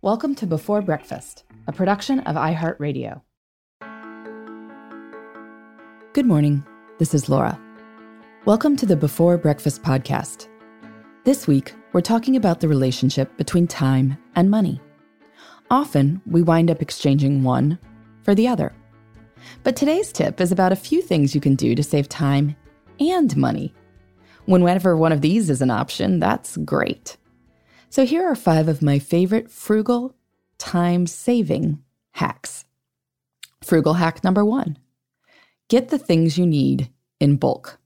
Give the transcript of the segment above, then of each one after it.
Welcome to Before Breakfast, a production of iHeartRadio. Good morning. This is Laura. Welcome to the Before Breakfast podcast. This week, we're talking about the relationship between time and money. Often, we wind up exchanging one for the other. But today's tip is about a few things you can do to save time and money. Whenever one of these is an option, that's great. So here are five of my favorite frugal, time saving hacks. Frugal hack number one get the things you need in bulk.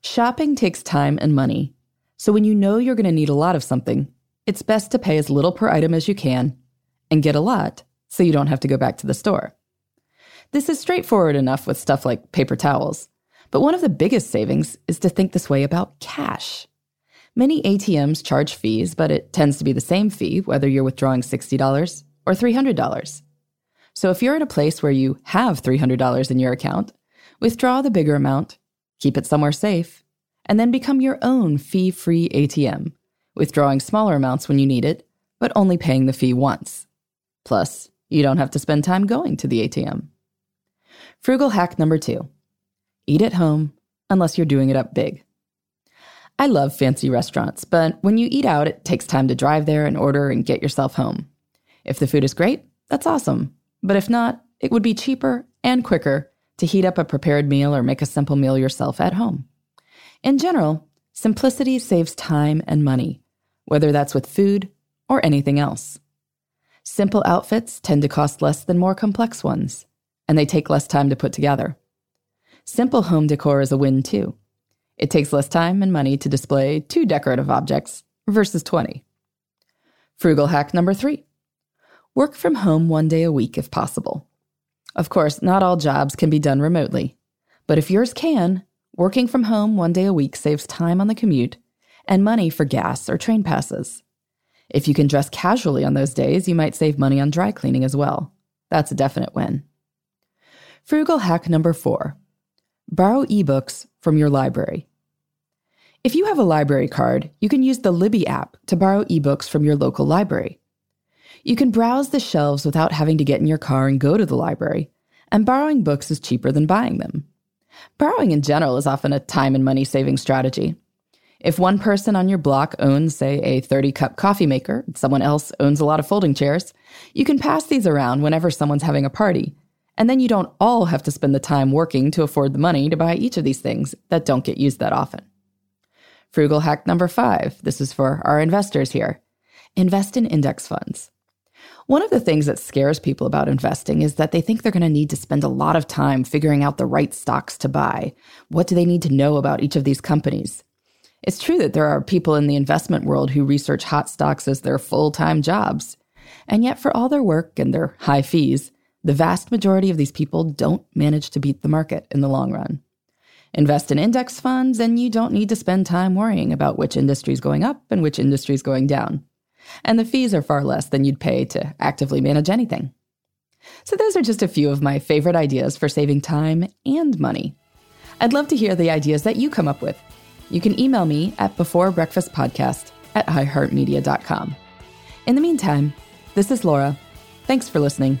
Shopping takes time and money, so when you know you're going to need a lot of something, it's best to pay as little per item as you can and get a lot so you don't have to go back to the store. This is straightforward enough with stuff like paper towels, but one of the biggest savings is to think this way about cash. Many ATMs charge fees, but it tends to be the same fee whether you're withdrawing $60 or $300. So if you're at a place where you have $300 in your account, withdraw the bigger amount, keep it somewhere safe, and then become your own fee free ATM, withdrawing smaller amounts when you need it, but only paying the fee once. Plus, you don't have to spend time going to the ATM. Frugal hack number two eat at home unless you're doing it up big. I love fancy restaurants, but when you eat out, it takes time to drive there and order and get yourself home. If the food is great, that's awesome. But if not, it would be cheaper and quicker to heat up a prepared meal or make a simple meal yourself at home. In general, simplicity saves time and money, whether that's with food or anything else. Simple outfits tend to cost less than more complex ones, and they take less time to put together. Simple home decor is a win too. It takes less time and money to display two decorative objects versus 20. Frugal hack number three work from home one day a week if possible. Of course, not all jobs can be done remotely, but if yours can, working from home one day a week saves time on the commute and money for gas or train passes. If you can dress casually on those days, you might save money on dry cleaning as well. That's a definite win. Frugal hack number four borrow ebooks from your library. If you have a library card, you can use the Libby app to borrow ebooks from your local library. You can browse the shelves without having to get in your car and go to the library, and borrowing books is cheaper than buying them. Borrowing in general is often a time and money saving strategy. If one person on your block owns, say, a 30 cup coffee maker, and someone else owns a lot of folding chairs, you can pass these around whenever someone's having a party. And then you don't all have to spend the time working to afford the money to buy each of these things that don't get used that often. Frugal hack number five this is for our investors here invest in index funds. One of the things that scares people about investing is that they think they're going to need to spend a lot of time figuring out the right stocks to buy. What do they need to know about each of these companies? It's true that there are people in the investment world who research hot stocks as their full time jobs. And yet, for all their work and their high fees, the vast majority of these people don't manage to beat the market in the long run. Invest in index funds, and you don't need to spend time worrying about which industry is going up and which industry is going down. And the fees are far less than you'd pay to actively manage anything. So, those are just a few of my favorite ideas for saving time and money. I'd love to hear the ideas that you come up with. You can email me at beforebreakfastpodcast at iheartmedia.com. In the meantime, this is Laura. Thanks for listening,